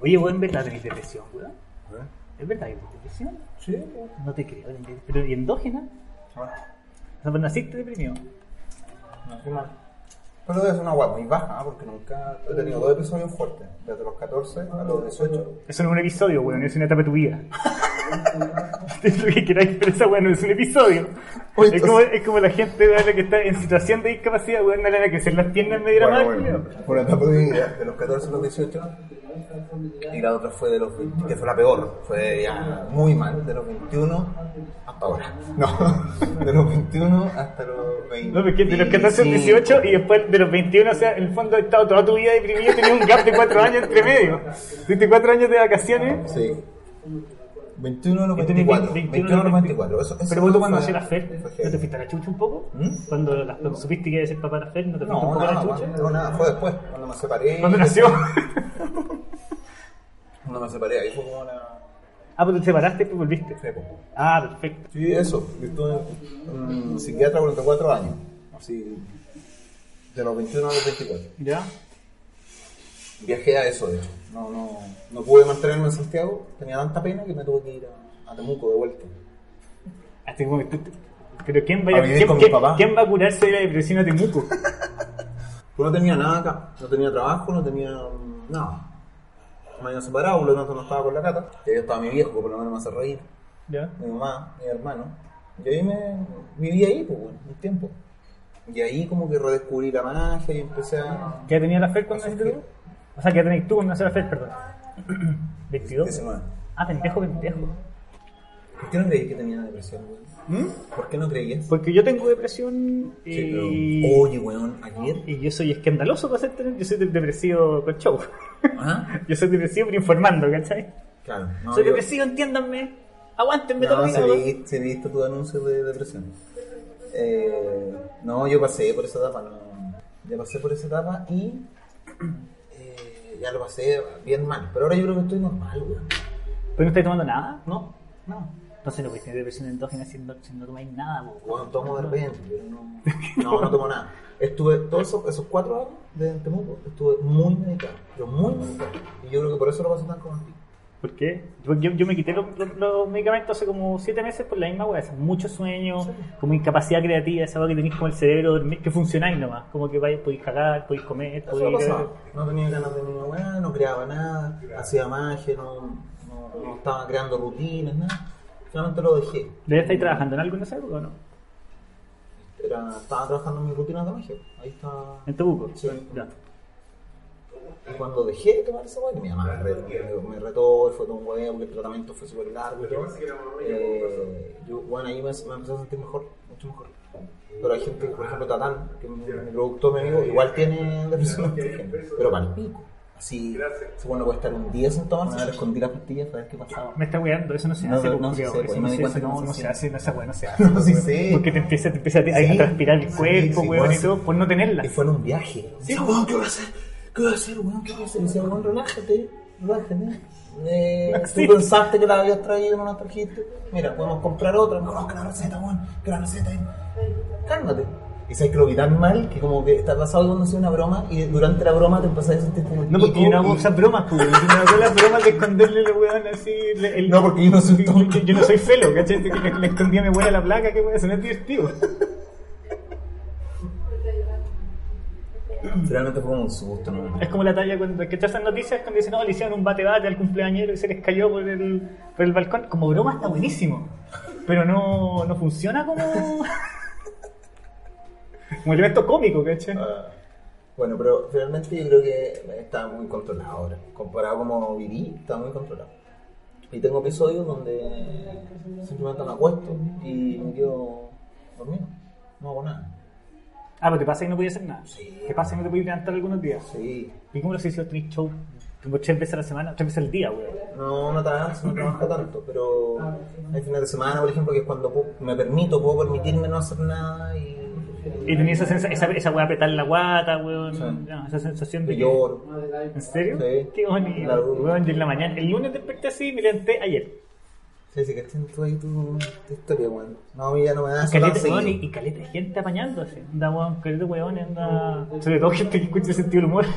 Oye, weón, ¿en verdad tenés depresión, weón? ¿Eh? ¿Es verdad que tenés depresión? Sí. No te creo. ¿Pero y endógena? Ah, O sea, pues naciste deprimido. no, qué mal. Pero ser una guapa muy baja, ¿ah? porque nunca he tenido dos episodios fuertes, desde los 14 a los 18. Eso no es un episodio, weón, es una etapa de tu vida. lo que queráis, pero esa weón no es un episodio. Oye, es, como, es como la gente weón, que está en situación de discapacidad, weón, no le van a crecer las piernas medio Bueno, bueno, culiao. fue una etapa de mi vida, de los 14 a los 18. Y la otra fue de los 20, que fue la peor, fue ya muy mal, de los 21 hasta ahora. No, de los 21 hasta los 20. No, porque de los 14 a los 18 y después de los 21, o sea, en el fondo has estado toda tu vida deprimido, tenías un gap de 4 años entre medio. Tuviste 4 años de vacaciones. Sí. 21 a los Y tenés 24. 21 21 a los 24. Eso, eso Pero vos tú cuando fue- hacías la FER, ¿no te fuiste a la chucha un poco? ¿Mm? Cuando, la- cuando supiste que iba a ser papá de la FER, ¿no te fuiste un No, poco a la nada, chucha? no, no, nada, fue después, cuando me separé. ¿Cuándo nació? Cuando me separé, ahí fue como una. ah, pues te separaste y pues volviste. Sí, pues. Ah, perfecto. Sí, eso. Yo estuve en un psiquiatra 44 años. Así. De los 21 a los 24. ¿Ya? Viajé a eso, de hecho. No, no, no pude mantenerme en Santiago. Tenía tanta pena que me tuve que ir a, a Temuco de vuelta. Como que Pero ¿quién va, A a, ¿quién, quién- quién va a curarse de la depresión a Temuco? Pues no tenía nada acá. No tenía trabajo, no tenía nada. Me habían separado, por lo tanto no estaba con la cata. Y ahí estaba mi viejo, que por lo menos me hace reír. ¿Ya? mi mamá, mi hermano. Y ahí me viví ahí, pues, bueno, un tiempo. Y ahí como que redescubrí la magia y empecé a... ¿Qué tenía la FER cuando tú? O sea, ¿qué tenías tú nació la FER, perdón? ¿22? 19. Ah, pendejo, pendejo. ¿Por qué no creí que tenía depresión, weón? ¿Por qué no creías? Porque yo tengo depresión Sí, y... pero... Oye, weón, ayer... Y yo soy escandaloso para ser yo soy de- depresivo con show. ¿Ah? yo soy depresivo pero informando, ¿cachai? Claro. No, soy yo- depresivo, entiéndanme. Aguántenme todo No, lado. vi, se visto tu anuncio de depresión. Eh, no, yo pasé por esa etapa, no. Ya pasé por esa etapa y... ya lo pasé bien mal. Pero ahora yo creo que estoy normal, weón. ¿Pero no estáis tomando nada? No, No. Entonces no puedes tener depresión endógena si no, si no tomáis nada, po. Bueno, tomo de repente, pero no, no, no tomo nada. Estuve todos esos, esos cuatro años de Temuco, estuve muy medicado, pero muy medicado. Y yo creo que por eso lo pasé tan como. ¿Por qué? Yo, yo, me quité los, los- los medicamentos hace como 7 meses por la misma weá, hace mucho sueño, como incapacidad creativa, esa weá que tenéis como el cerebro dormir, que funcionáis nomás, como que vais, podéis cagar, podéis comer, podéis... No tenía ganas de ninguna weá, no creaba nada, hacía magia, no, no, no estaba creando rutinas, nada. Finalmente lo dejé. ¿Debes estar trabajando en algo en esa época o no? Era, estaba trabajando en mis rutinas de magia. Ahí estaba. ¿En Temuco? Sí. Ya. Cuando dejé de tomar esa weá, mi mamá me retó, me, me retó fue todo un huevo porque el tratamiento fue súper largo y todo. Eh, yo, bueno, ahí me, me empecé a sentir mejor, mucho mejor. Pero hay gente, por ejemplo, Tatán, que es mi, mi productor, mi amigo, igual tiene depresión pero para el pico. Así, bueno, puede estar un día sin tomar, una vez escondí las pastillas para ver qué pasaba. Me está weando, eso no se hace, no, no se eso no me se hace, no, se se hace. hace, no se hace. No, sí sé. Porque te empieza, te empieza a, transpirar el cuerpo, weón, y todo, por no tenerla. Y fue en un viaje. Sí, weón, ¿qué voy a hacer? ¿Qué voy a hacer, weón? ¿Qué voy a hacer? Y decía, weón, relájate, relájate. Eh. Tú pensaste que la habías traído y no la trajiste. Mira, podemos comprar otra. No, que la receta, weón, que la receta. Cálmate. Y sabes que lo vi tan mal que como que está pasado cuando hace una broma y durante la broma te empezás a sentir como No, porque yo no hago esas bromas, weón. Yo no hago las bromas de esconderle la weón así. le- el- No, porque yo no soy yo, tonto. yo- yo no soy felo, ¿cachai? Que le, le escondí a mi abuela la placa, que weón, eso no es divertido. Realmente fue como un susto, ¿no? Es como la talla cuando que esas noticias cuando dicen, no, le hicieron un bate-bate al cumpleañero y se les cayó por el, por el balcón. Como broma está buenísimo. Pero no, no funciona como. como elemento cómico, ¿cachai? Ah, bueno, pero realmente yo creo que está muy controlado ahora. Comparado como viví, está muy controlado. Y tengo episodios donde simplemente me acuesto y me quedo dormido. No hago nada. Ah, pero te pasa y no podías hacer nada. Sí. Te pasa y no te podías levantar algunos días. Sí. ¿Y cómo lo si tenéis show? Como tres veces a la semana, tres veces al día, weón. No, no tanto, no trabajo tanto, pero hay fines de semana, por ejemplo, que es cuando puedo- me permito, puedo permitirme no hacer nada y, Y tenía esa sensación, esa, esa weá apretar la guata, weón. Sí. No, esa sensación de que- lloro. ¿En serio? Sí. Qué bonito. Weón, yo en la mañana, el lunes desperté así y me levanté ayer. Sí, que tú ahí tu, tu historia, weón. No, a mí ya no me da caleta, weón, y, y caleta de gente apañándose. Anda, weón, caleta de weón, anda. Sobre todo gente que escucha el sentido del humor.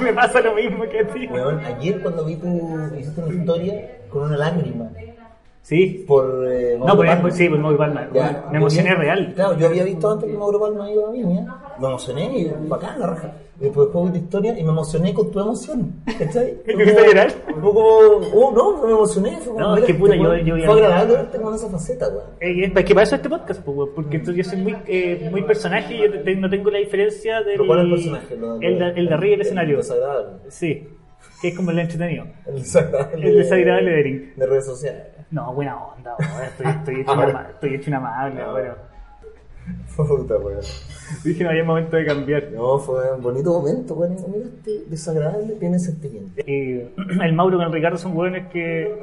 me pasa lo mismo que a ti. Weón, ayer cuando vi tu. hiciste una historia con una lágrima. Sí. Por. Eh, No, por sí, por Mauro Palma. Ya, Me emocioné vi- real. Claro, yo había visto antes que Mauro Palma iba a Viña, me emocioné y bacán la raja. Y después después vi tu historia y me emocioné con tu emoción. ¿Cachai? ¿Te empezaste a llorar? Fue como, oh no, me emocioné. Fue como, No, es que puta, yo- yo Fue agradable verte con esa faceta, weón. Eh, Es que para eso este podcast, pues, weón, porque entonces yo soy muy, eh, muy personaje y yo te- no tengo la diferencia del. ¿Pero cuál es el personaje? Lo- El, de- el de arriba del escenario. El desagradable. Sí, que es como el entretenido. El desagradable. El desagradable de Eric. De redes sociales. No, buena onda, weón, estoy, estoy, hecho, una, ma- estoy hecho una amable, Ah. bueno. Puta, weón. Dije, no había momento de cambiar. No, fue un bonito momento, weón. Mira este desagradable, tiene sentimiento. Eh, el Mauro con el Ricardo son hueones que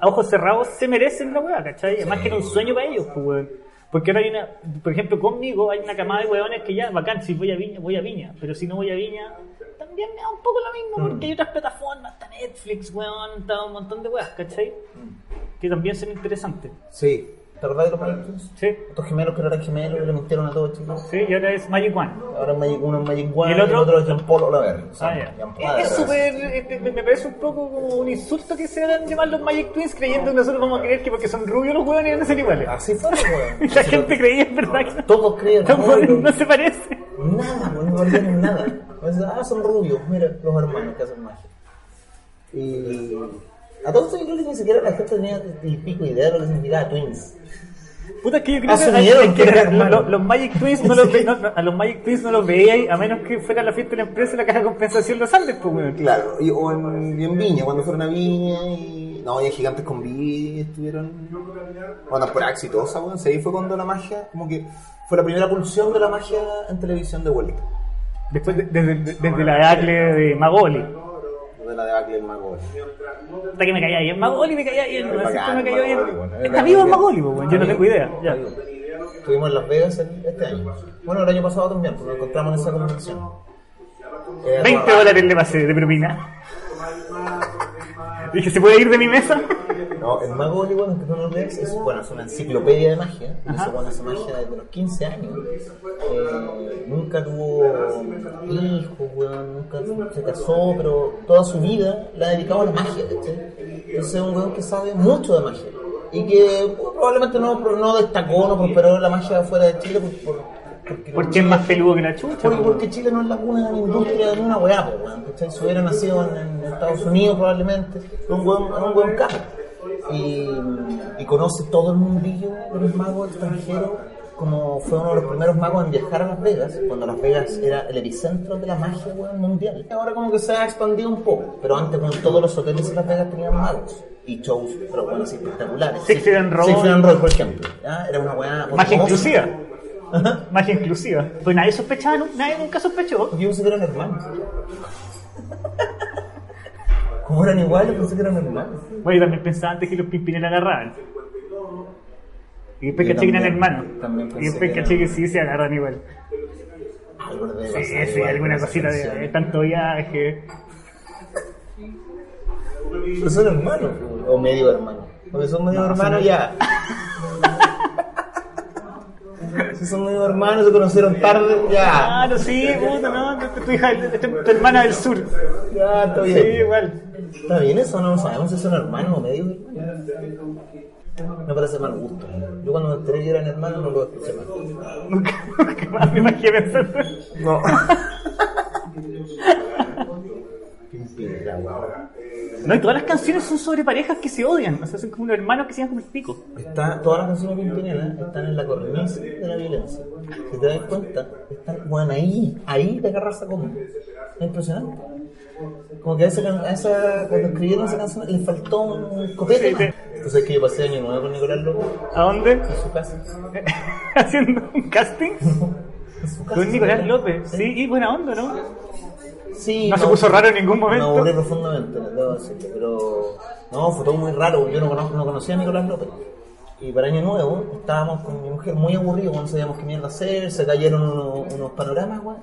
a ojos cerrados se merecen la weá, ¿cachai? Además que era un sueño para ellos, pues weón. Porque ahora hay una, por ejemplo, conmigo hay una camada de hueones que ya, bacán, si voy a Viña, voy a Viña, pero si no voy a Viña, también me da un poco lo mismo, porque hay otras plataformas, está Netflix, weón, está un montón de weas, ¿cachai? Que también son interesantes. Sí. ¿Te acordás de los Magic Twins? Sí, Estos gemelos que no eran gemelos, que le mintieron a todos, chicos. sí, y ahora es Magic One. Ahora es Magic, uno es Magic One ¿Y el otro? es Jean Paul Olaverri. O sea, Ah, Paul Es- súper, eh, me me parece un poco como un insulto que se hagan llamar los Magic Twins creyendo que nosotros vamos a creer que porque son rubios los hueones van a ser iguales. Así fue, weón. Y la gente creía en verdad que no, Todos creían. no, no, no, no se parece. Nada, weón, no valían nada. Ah, son rubios, mira, los hermanos que hacen magia. Y a todos esto yo creo que ni siquiera la gente tenía ni pico idea de lo que significaba Twins. Puta, es que yo creo que, Asumieron hay- hay que que- eran lo- hermanos. lo- los Magic Twins no los ve- no, no, a los Magic Twins no los veíais a menos que fuera la fiesta de la empresa y la caja de compensación los Andes, pues weón. Claro, y, o en, y en Viña, cuando fueron a Viña y. No, y Gigantes con Viña estuvieron. Bueno, fue exitosa, weón. Sí, ahí fue cuando la magia, como que fue la primera pulsión de la magia en televisión de vuelta. Después de- desde, de- desde la debacle de Magoli. De la debacle del mago. Hasta que me caía bien Magoli, me caía bien. Bacán, si me cayó bien. Magoli, bueno. Está vivo Magoli, pues. Yo no tengo idea. Ya. Estuvimos en Las Vegas el- este año. Bueno, el año pasado también, porque nos encontramos en esa convención. Eh, 20 Rafa- dólares le pasé de propina. Dije, ¿se puede ir de mi mesa? No, el mago Oli, bueno, que tú no ves, es, bueno, es una enciclopedia de magia. Ese bueno hace magia desde los 15 años. Eh, nunca tuvo hijos, weón, nunca se casó, pero toda su vida la ha dedicado a la magia, ¿cachai? Entonces es un weón que sabe mucho de magia. Y que bueno, probablemente no, no destacó, no prosperó la magia fuera de Chile por, por- porque, Porque es más peludo que la chucha. porque, porque Chile no es la cuna de la industria de una weá, pues, weón. Si hubiera nacido en, en Estados Unidos probablemente, era un buen, era un buen capo. Y, y conoce todo el mundillo de los magos extranjeros, como fue uno de los primeros magos en viajar a Las Vegas, cuando Las Vegas era el epicentro de la magia weón, mundial. Ahora como que se ha expandido un poco, pero antes con todos los hoteles en Las Vegas tenían magos. Y shows, pero bueno, así espectaculares. Six Feet and Roll. Six and Roll, por ejemplo. Era una weá... Magia inclusiva. Magia inclusiva. Pues nadie sospechaba, nadie nunca sospechó. Yo pensé que eran hermanos. Como eran iguales, pensé que eran hermanos. Bueno, yo también pensaba antes que los Pimpinela agarraban. Y después Yo caché que eran hermanos. Y después que caché que sí se agarran igual. Sí, sí, igual alguna cosita de, tanto viaje. Pero son hermanos, o medio hermanos. Porque son medio No, hermanos ya. Si son medio hermanos, se conocieron tarde, ya. Claro, sí, puta, no, tu, tu hija, tu, hermana del sur. Ya, está Sí, bien. igual. Está bien eso, no sabemos si son hermanos o medio hermanos. Me parece mal gusto. Yo cuando me enteré que eran hermanos no lo escuché mal. Nunca, nunca más me imaginé. No. Weón. No, y todas las canciones son sobre parejas que se odian. O sea, son como unos hermanos que se como el pico. Está, todas las canciones de Pimpinela están en la cornisa de la violencia. Si te das cuenta, están bueno, ahí, ahí de agarrarse como. Es impresionante. Como que a esa, a esa- cuando escribieron esa canción les faltó un copete. Sí, sí. Entonces que yo pasé año nuevo con Nicolás López ¿A dónde? en su casa. Haciendo un casting En su casa. con Nicolás López. Sí, y buena onda, ¿no? Sí, No se puso raro en ningún momento. Me aburrí profundamente, debo decirlo. Pero no, fue todo muy raro. Yo no, conozco, no conocía a Nicolás López. Y para Año Nuevo estábamos con mi mujer muy aburridos, no sabíamos qué mierda hacer, se cayeron unos, unos panoramas, weón.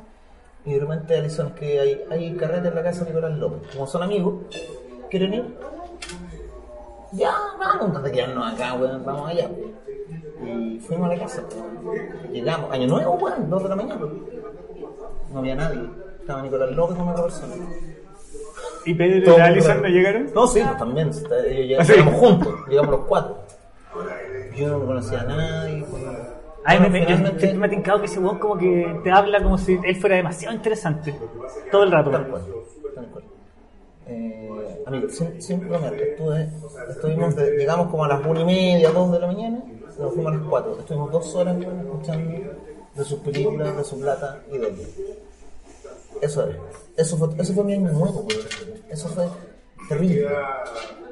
Y de repente Alison que hay, hay carrete en la casa de Nicolás López. Como son amigos, ¿quieren ir? Ya, vamos, antes de quedarnos acá, weón, vamos allá. Y fuimos a la casa. Llegamos, Año Nuevo, weón, dos de la mañana. No había nadie. Estaba Nicolás López con otra persona. ¿Y Pedro y Alison no llegaron? No, sí, pues también. está- Ellos ¿Ah, sí? llegamos juntos, llegamos los cuatro. Yo no conocía a nadie. pues, Ay, bueno, me, me, yo ha tincado que ese weón como que te habla como si él fuera demasiado interesante. Todo el rato. Tal cual, tal cual. Eh, amigo, mira, estuve, estuvimos de- llegamos como a las una y media, dos de la mañana, y nos fuimos a las cuatro. Estuvimos dos horas escuchando de sus películas, de su plata y de él. Eso. Eso fue, eso fue mi año nuevo. Eso fue terrible.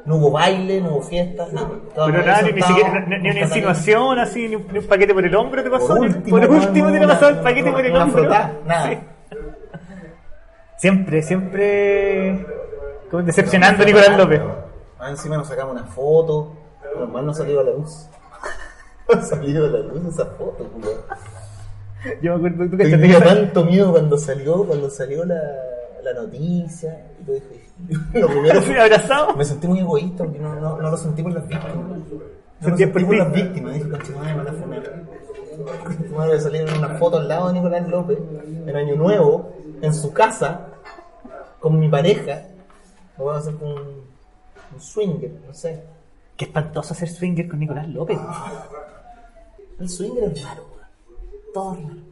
No hubo baile, no hubo fiesta, nada. Pero nada, ni, siquiera, ni, una insinuación así, ni un, ni un paquete por el hombro te pasó. Por último, por último te pasó el paquete por el hombro. nada. Sí. Siempre, siempre como decepcionando a Nicolás López. Ah, encima nos sacamos una foto, pero mal no salió a la luz. No ha salido a la luz esa foto, culo. Yo me acuerdo tú que Tenía tanto miedo cuando salió, cuando salió la, la noticia. Y yo dije, lo primero abrazado. me sentí muy egoísta porque no, no, no lo sentí por las víctimas. No por sentí por ti. las víctimas. Dije, madre, me van a funar. Concha madre, me salieron una foto al lado de Nicolás López en Año Nuevo, en su casa, con mi pareja. Lo vamos a hacer con un, un swinger, no sé. Qué espantoso hacer swinger con Nicolás López. El swinger es raro, weón. Todo es raro.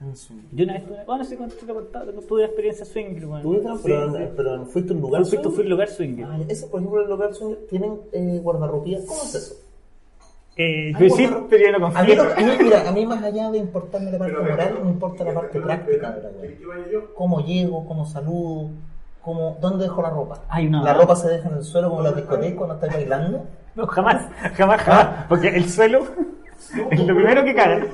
Un swinger. Yo una vez, tuve- bueno, no sé cuánto te lo he contado, no tuve experiencia swinger. ¿Tuviste? Sí, Pero, sí. pero fuiste a un lugar swinger? fui un lugar swinger. Ah, ese, por ejemplo, el lugar swinger tienen eh, guardarropía. ¿Cómo es eso? Eh, Ah, yo sí, pero yo no a mí, a mí, mira, a mí más allá de importarme la parte moral, me importa la parte práctica de la wea. ¿Cómo llego? ¿Cómo saludo? ¿Cómo, ¿Dónde dejo la ropa? Hay una- ¿La ropa se deja en el suelo como en las discotecas cuando estáis bailando? No, jamás, jamás, jamás. Porque el suelo es lo primero que cagan.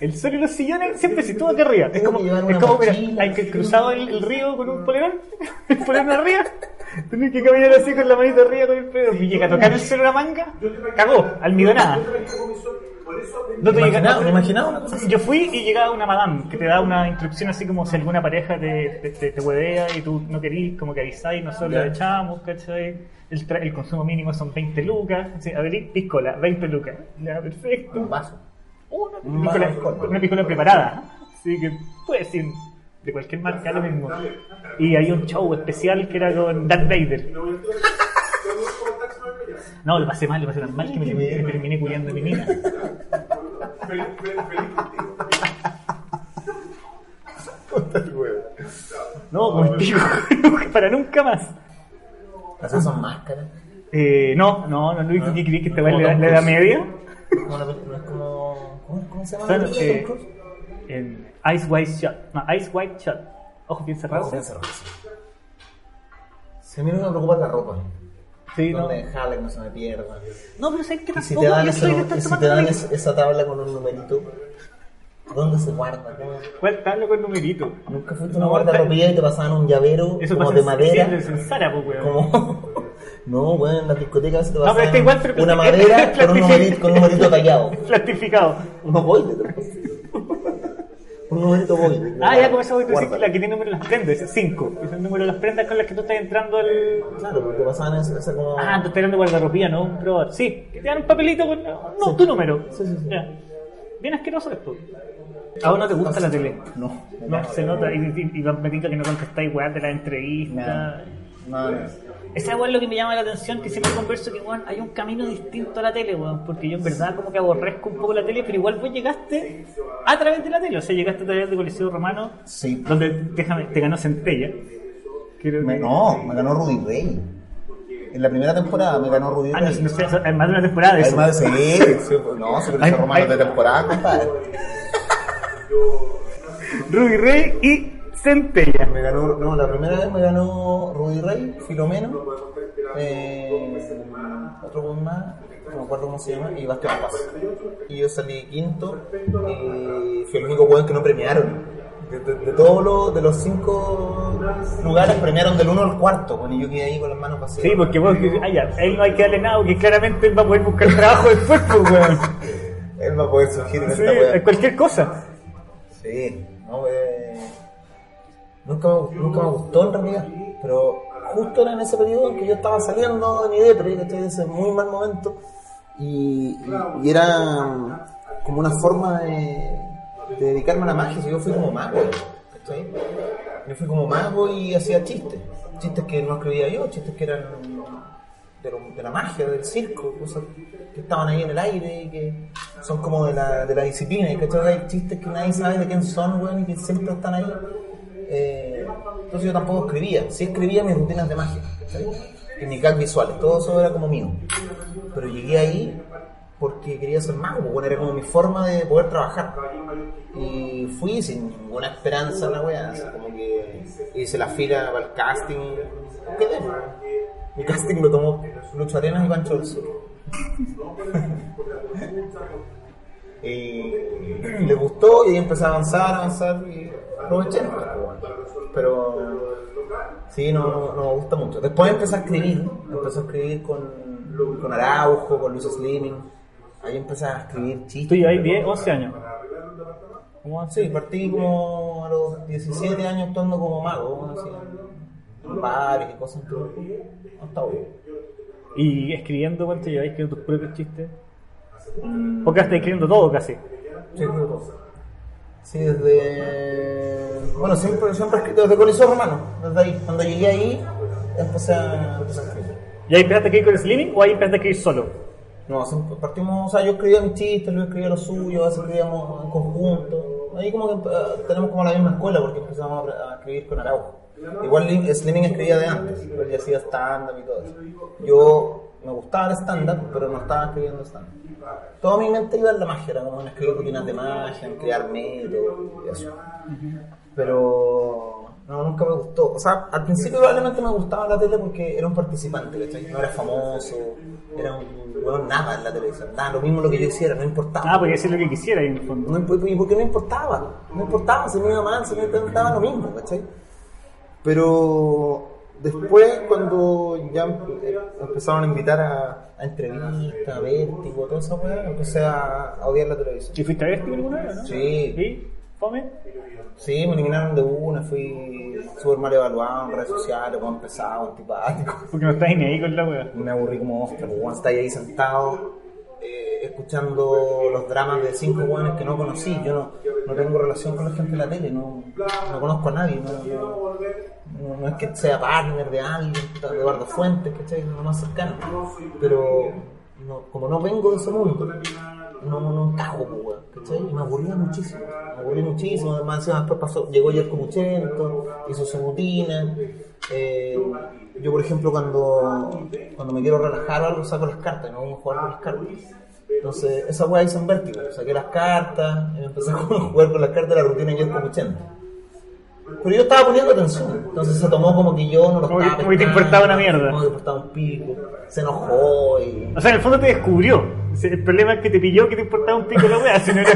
El suelo y los sillones siempre se estuvo acá arriba. Es como, es como mira, hay que cruzado el, el río con un polerón, el polerón arriba, tenés que caminar así con la manita arriba con el pedo. Y llega a tocar el suelo la manga, cagó, almidonada. No te ¿Me llega imaginaba, me imaginaba así. Yo fui y llegaba una madame que te da una instrucción así como si alguna pareja te, te, te, te huevea y tú no querís, como que avisáis, nosotros le echamos, ¿cachai? El, consumo mínimo son 20 lucas, sí, abrir piscola, 20 lucas. Ya, perfecto. Un vaso. Una Un piscola, una piscola preparada, así que puede ser de cualquier marca lo mismo. Y había un show especial que era con Darth Vader. No, lo pasé mal, lo pasé tan mal que me, me terminé culiando a mi mina. No, como el pico, para nunca más. Esas son máscaras. Eh, no, no, no, Luis, ¿qué crees que te va Como la, edad media? No. ¿Cómo, se llama? Eh, Ice White Shot. No, Ice White Shot. Ojos bien cerrados. Ojo, bien cerrado, a mí no me preocupa la ropa. Sí, no. Donde jala, que no se me pierda. No, pero ¿sabes qué Y si tampoco? te dan, Yo ese, soy de si te dan es- esa tabla con un numerito, ¿dónde se guarda? ¿Cuál tabla con numerito? Nunca fuiste a una No, guardarropía y te pasaban un llavero Eso como de madera. en Sara, pues, weón. Como... No, bueno, en las discotecas veces te No, pasaban pero está igual, pero una madera con un, numerito, con un numerito tallado. Plastificado. No voy Un numerito voy. Ah, ya, como esa voy a decir Guarda. que la que tiene número de las prendas, es 5. Es el número de las prendas con las que tú estás entrando al. Claro, porque pasaban esa, esa como... Ah, tú estás de guardarropía, ¿no? Un probador. Sí, que te dan un papelito con. No, tu número. Ya. Bien asqueroso esto. ¿A vos no te gusta la tele? No. No, se nota. Y, y, y me tinca que no contestáis weá de la entrevista. No, no. Esa es lo que me llama la atención, que siempre converso que weón, hay un camino distinto a la tele, weón, porque yo en verdad como que aborrezco un poco la tele, pero igual vos llegaste a través de la tele, o sea, llegaste a través de Coliseo Romano, Sí. donde déjame, te ganó Centella. Creo Me- que- no, me ganó Rudy Rey. En la primera temporada me ganó Rudy Ah, no, Rey. no eso es más de una temporada de eso. Además, sí, sí, no, se lo romano de temporada, compadre. Ruby Rey y Centella. Me ganó, no, la primera vez me ganó Rudy Rey, Filomeno, eh, otro con más, no me acuerdo cómo se llama, y Bastián Paz. Y yo salí quinto y fui el único weón que no premiaron. De, de- de todos los, de los cinco lugares premiaron del uno al cuarto, bueno, y yo quedé ahí con las manos vacías. Sí, porque vos, ah, ya, él no hay que darle nada, porque claramente él va a poder buscar trabajo después, pues, weón. Él va a poder surgir en Sí, esta weá. cualquier cosa. Sí, no, eh, nunca, nunca me gustó en realidad, pero justo era en ese periodo en que yo estaba saliendo de mi depre, que estoy en ese muy mal momento, y, era como una forma de, de dedicarme a la magia, yo fui como mago. Yo fui como mago y hacía chistes. Chistes que no escribía yo, chistes que eran de, la magia, del circo, cosas que estaban ahí en el aire y que son como de la, de la disciplina. Y ¿cachai? hay chistes que nadie sabe de quién son, weón, y que siempre están ahí. Eh, entonces yo tampoco escribía. Sí escribía mis rutinas de magia, ¿cachai? En mi gag visuales, todo eso era como mío. Pero llegué ahí porque quería ser mago, bueno, era como mi forma de poder trabajar. Y fui sin ninguna esperanza la weá, así como que hice la fila para el casting. Quedé. Mi casting lo tomó Lucho Arenas y Pancho y le gustó y ahí empecé a avanzar, avanzar y aproveché. ¿no? Pero sí, no, no, no me gusta mucho. Después empecé a escribir, empecé a escribir con, con Araujo, con Luis Slimming. Ahí empecé a escribir Tú chistes. lleváis 10, 11 años. ¿Cómo? Sí, partí como a los 17 años actuando como mago, así, en bares y cosas. está bien. ¿Y escribiendo cuánto lleváis que tus propios chistes? Porque estás escribiendo todo casi. Sí, que sí. Desde. Bueno, siempre, siempre escrito desde Coliseo Romano, desde ahí. Cuando llegué ahí, empecé a, empecé a escribir. ¿Y ahí empezaste a escribir con Slimming o ahí empezaste a escribir solo? No, siempre partimos, o sea, yo escribía mis chistes, Luis escribía los suyos, a veces escribíamos en conjunto. Ahí como que eh, tenemos como la misma escuela porque empezamos a, a escribir con Araujo. Igual Lim- Slimming escribía de antes, él ya hacía stand-up y todo eso. Yo me gustaba el stand-up, pero no estaba escribiendo stand-up. Toda mi mente iba en la magia, era como en escribir rutinas de magia, en crear métodos y eso. Pero no, nunca me gustó. O sea, al principio probablemente me gustaba la tele porque era un participante, ¿cachai? No era famoso, era un bueno, nada en la televisión, nada, lo mismo lo que yo hiciera, no importaba. Ah, porque decir lo que quisiera ahí en el fondo. No, ¿Y por qué no importaba? No importaba, si me iba mal, si me daba lo mismo, ¿cachai? Pero después, cuando ya empe- empezaron a invitar a, a entrevistas, a vértigo, toda esa weá, empecé a, a odiar la televisión. ¿Y fuiste a ver alguna vez, no? Sí, ¿Y? ¿Fome? sí, me eliminaron de una, fui súper mal evaluado en redes sociales, como pesado, antipático. Porque no estás ni ahí con la wea. Me aburrí como ostra, pues, cuando estáis ahí sentado eh, escuchando los dramas de cinco hueones que no conocí. Yo no, no tengo relación con la gente de la tele, no, no conozco a nadie. No, no, no- no es que sea partner de alguien, de Eduardo Fuentes, es lo más cercano. Pero no, como no vengo de ese mundo, no, no encajo, weón, ¿cachai? Me aburría muchísimo, me aburrí muchísimo. Además, después pasó, llegó Yerko Muchento, hizo su rutina. Eh, yo, por ejemplo, cuando, cuando me quiero relajar o algo, saco las cartas, no vamos a jugar con las cartas. Entonces, esa weá hice en vértigo. Saqué las cartas empecé a jugar con las cartas de la rutina de Yerko Muchento. Pero yo estaba poniendo atención, entonces se tomó como que yo no lo Como estaba que- como que te importaba una mierda. Como que te importaba un pico, se enojó y... O sea, en el fondo te descubrió. El problema es que te pilló que te importaba un pico la wea, si no era...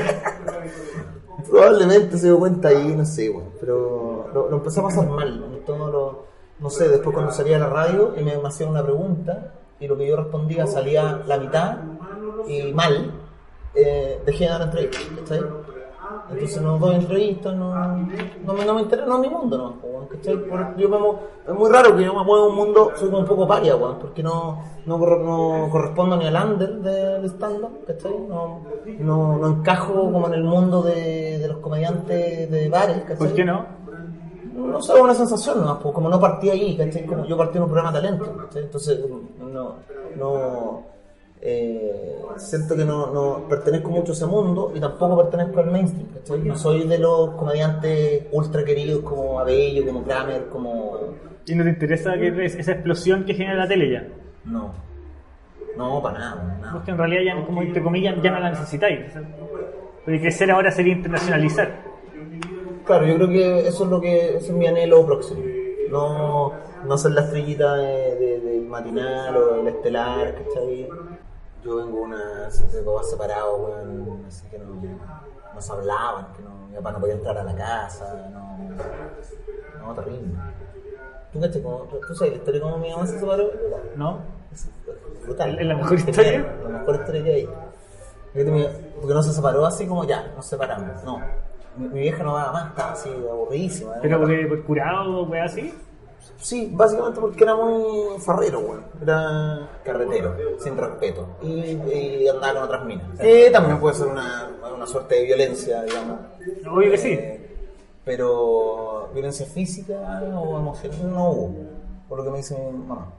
Probablemente se dio cuenta ahí, no sé, güey. Pero lo, lo empecé a pasar mal. todo lo- no sé, después cuando salía a la radio y me, me hacían una pregunta y lo que yo respondía salía la mitad y mal, eh, dejé de dar entrevistas, ¿cachai? Entonces no doy entrevistas, no, no, me, no me interesa, no es mi mundo, no, ¿cachai? Por- yo mu- es muy raro que yo me mueva en un mundo, soy como un poco paria, weón, porque no, no, no correspondo ni al under del stand-up, ¿cachai? No, no, no encajo como en el mundo de, de los comediantes de bares, ¿cachai? ¿Por qué no? no sé, una sensación pues, como no partí ahí, ¿cachai? Como yo partí en un programa de talento, ¿cachai? Entonces, no, no, eh, siento que no, no pertenezco mucho a ese mundo y tampoco pertenezco al mainstream, ¿cachai? No soy de los comediantes ultra queridos como Abello, como Kramer, como... ¿Y no te interesa que es- esa explosión que genera la tele ya? No, no, para nada, nada. Porque en realidad ya, como entre comillas, ya no la necesitáis. Porque crecer ahora sería internacionalizar. Claro, yo creo que eso es lo que es mi anhelo próximo. No, no ser la estrellita de, de- del matinal o del estelar, ¿cachai? Yo vengo una de papás separados, weón, así que no, no se hablaban, que no, mi papá no podía entrar a la casa, no, no, terrible. ¿Tú cachai? cómo- ¿Tú sabes la historia de cómo mi mamá se separó? ¿No? Es brutal. ¿Es la mejor historia? La mejor historia que hay. Porque no se separó así como ya, nos separamos. No. Mi, mi vieja no daba más, estaba así aburridísima. Pero por curado, wea así. Sí, básicamente porque era muy farrero, weón. Era carretero, sin respeto. Y, y andaba con otras minas. Que también puede ser una, una suerte de violencia, digamos. Obvio que sí. Eh, Pero violencia física o emocional no hubo, por lo que me dice mi mamá.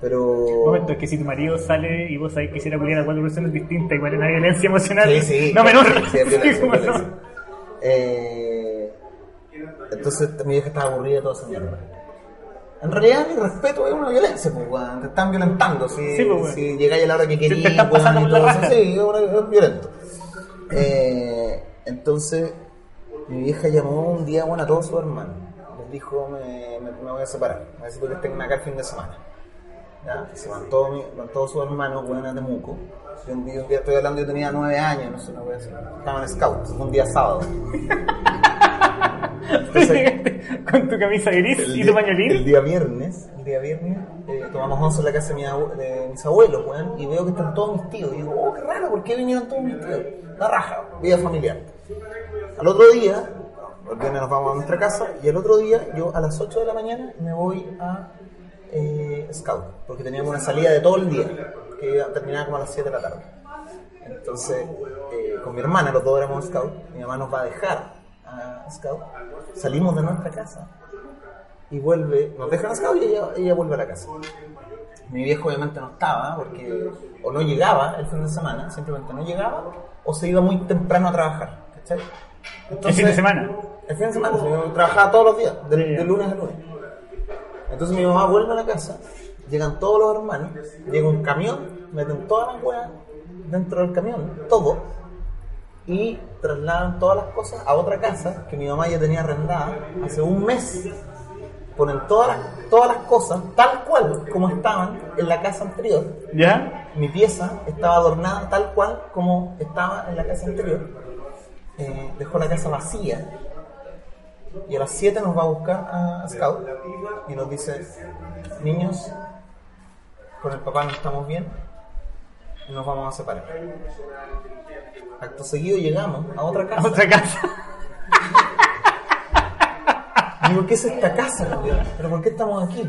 Pero. Momento, es que si tu marido sale y vos sabés que quisiera culiar a cuatro personas distintas, igual una violencia emocional. Sí, sí. No menor. Sí, es violencia, es violencia. no. Eh, entonces mi vieja estaba aburrida de toda esa mierda. En realidad, mi respeto es una violencia, pues, weón. Te están violentando. Si, Sí, pues, si llegáis a la hora que te querías, están weón, pasando y por la todo eso. Sí, es, violento. Eh, entonces, mi vieja llamó un día bueno, a todos sus hermanos. Les dijo: me, me- me voy a separar. Necesito que estén acá el fin de semana. ¿Ya? Se van todos, mi- van todos sus hermanos, weón, a Temuco. Yo un, día, un día estoy hablando, yo tenía nueve años, no sé, una wea así. Estaba en scout, un día sábado. Con tu camisa gris y día- tu pañolín. El día viernes, el día viernes, eh, tomamos once en la casa de, mi de mis abuelos, weón, y veo que están todos mis tíos. Y digo, oh, qué raro, ¿por qué vinieron todos mis tíos? La raja, vida familiar. Al otro día, el viernes nos vamos a nuestra casa, y el otro día, yo a las 8 de la mañana me voy a eh, Scout, porque teníamos una salida de todo el día, que iba- terminaba como a las 7 de la tarde. Entonces, eh, con mi hermana, los dos éramos Scout, mi mamá nos va a dejar a Scout, salimos de nuestra casa y vuelve, nos dejan a Scout y ella, ella vuelve a la casa. Mi viejo obviamente no estaba, porque o no llegaba el fin de semana, simplemente no llegaba, o se iba muy temprano a trabajar, ¿cachai? El fin de semana. El fin de semana, trabajaba todos los días, de, de lunes a lunes. Entonces mi mamá vuelve a la casa, llegan todos los hermanos, llega un camión, meten todas las weas dentro del camión, todo, y trasladan todas las cosas a otra casa que mi mamá ya tenía arrendada hace un mes. Ponen todas las, todas las cosas tal cual como estaban en la casa anterior. ¿Ya? Mi pieza estaba adornada tal cual como estaba en la casa anterior. Eh, dejó la casa vacía. Y a las 7 nos va a buscar a Scout y nos dice, niños, con el papá no estamos bien nos vamos a separar. Acto seguido llegamos a otra A casa. otra casa. Digo, ¿qué es esta casa? ¿Pero por qué estamos aquí?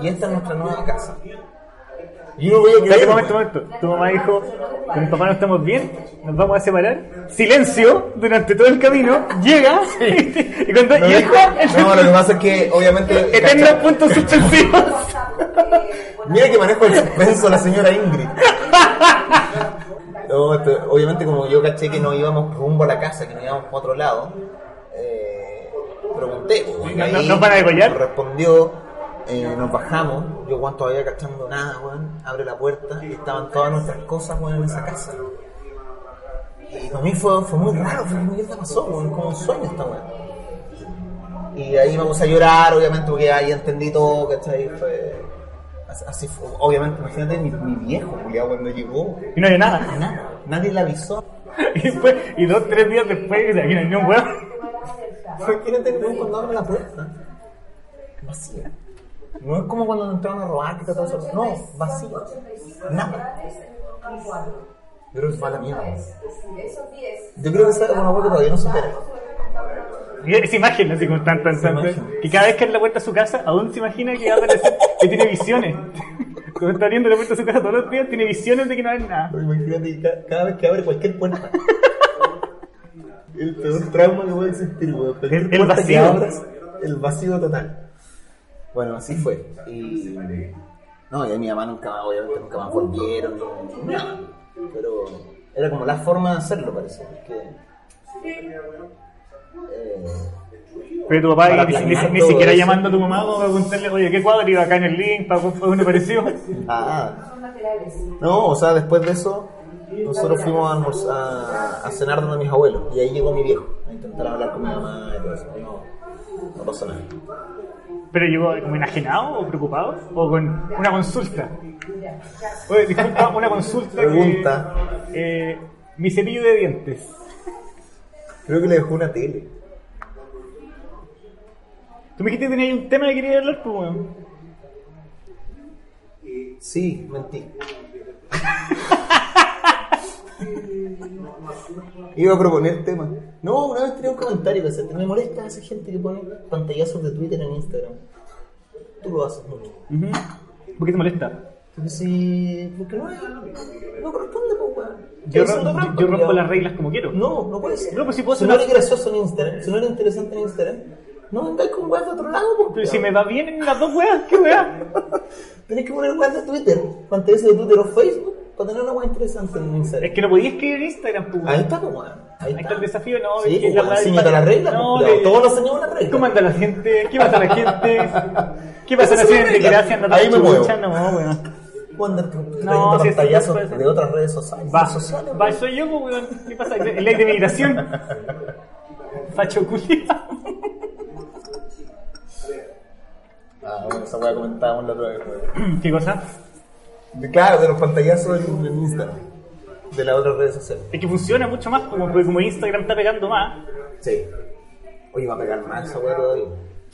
Y esta es nuestra nueva casa. Y yo no voy a Espérate creer, un momento. Tu mamá dijo, con mi papá no estamos bien, nos vamos a separar. Silencio durante todo el camino, llega y cuando No, y dijo, no, lo que pasa es que obviamente... eternos puntos suspensivos. Mira que manejo el suspenso la señora Ingrid. No, esto- obviamente como yo caché que no íbamos rumbo a la casa, que no íbamos para otro lado, eh, pregunté. pues, ¿No- ahí no- nos van a degollar? respondió, eh, nos bajamos, yo Juan todavía cachando nada, weón, abre la puerta y estaban todas nuestras cosas, weón, en esa casa. Y para mí fue, fue muy raro, fue muy mierda pasó, weón, como un sueño esta weón. Y ahí me puse a llorar, obviamente, porque ahí entendí todo, ¿cachai? Fue... Así- Así fue. Obviamente, imagínate mi, mi viejo, culiao, cuando llegó. Y no había nada. Nada, nadie le avisó. Y después, y dos, tres días después, de aquí no hay ni un huevo. Imagínate que cuando abre la puerta, vacía. No es como cuando entraron a robar, que está todo eso. No, vacía. Nada. Yo creo que fue a la mierda. Yo creo que esa es una hueá que todavía no se supera. Y esa imagen, así como tan, tan, tan, que cada vez que abre la puerta a su casa, aún se imagina que va a aparecer, que tiene visiones. Cuando está abriendo la puerta a su casa todos los días, tiene visiones de que no hay nada. Pero Imagínate que cada vez que abre cualquier puerta. el peor trauma que puedes sentir, weón. El- vacío. abras, el vacío total. Bueno, así fue. Y. No, y a mi mamá nunca, obviamente nunca más volvieron. Pero era como la forma de hacerlo, parece. Porque. Pero tu papá ni, ni- ni siquiera llamando a tu mamá para preguntarle, oye, ¿qué cuadro iba acá en el link? ¿Para para uno parecido? Ah, no, o sea, después de eso, nosotros fuimos a, almorz- a, a cenar donde mis abuelos. Y ahí llegó mi viejo a intentar hablar con mi mamá y todo eso. No, no pasó nada. ¿Pero llegó como enajenado o preocupado? ¿O con una consulta? Oye, disculpa, una consulta. que, Pregunta. eh, mi cepillo de dientes. Creo que le dejó una tele. Tú me dijiste que tenías un tema que querías hablar, pues, weón. Sí, mentí. Iba a proponer tema. No, una vez tenía un comentario que hacerte. Me molesta esa gente que pone pantallazos de Twitter en Instagram. Tú lo haces mucho. Ujú. ¿Por qué te molesta? Porque si. Porque no. No corresponde, pues, weón. Yo, Eso ro- no yo- rompo las reglas como quiero. No, no puede ser. No, pues si puedo si ser no eres gracioso en Instagram, si no eres interesante en Instagram, no vengáis con weas de otro lado, pues. Pero si me va bien en las dos weas, ¿qué wea? Tenés que poner weas de Twitter, pantalla de Twitter o Facebook, para tener una wea interesante en Instagram. Es que no podía escribir en Instagram, pues. Ahí está, pues, weón. Ahí Ahí está el desafío, no, Sí, es que pues, la las reglas, no, pues, de- culiao. todos nos enseñamos las reglas. ¿Cómo anda la gente? ¿Qué pasa la gente? ¿Qué pasa Esas la gente? Gracias, no Ahí me muevo. No, weón. No, eso pantallazos ser. de otras redes sociales. Va, sociales, va, soy yo, pues, weón. ¿Qué pasa? Ley de migración. Facho culiao. Ah, bueno, esa wea comentábamos la otra vez, weón. ¿Qué cosa? De- Claro, de los pantallazos en, en Instagram. De las otras redes sociales. Es que funciona mucho más, como, como Instagram está pegando más. Sí. Oye, va a pegar más esa wea todavía.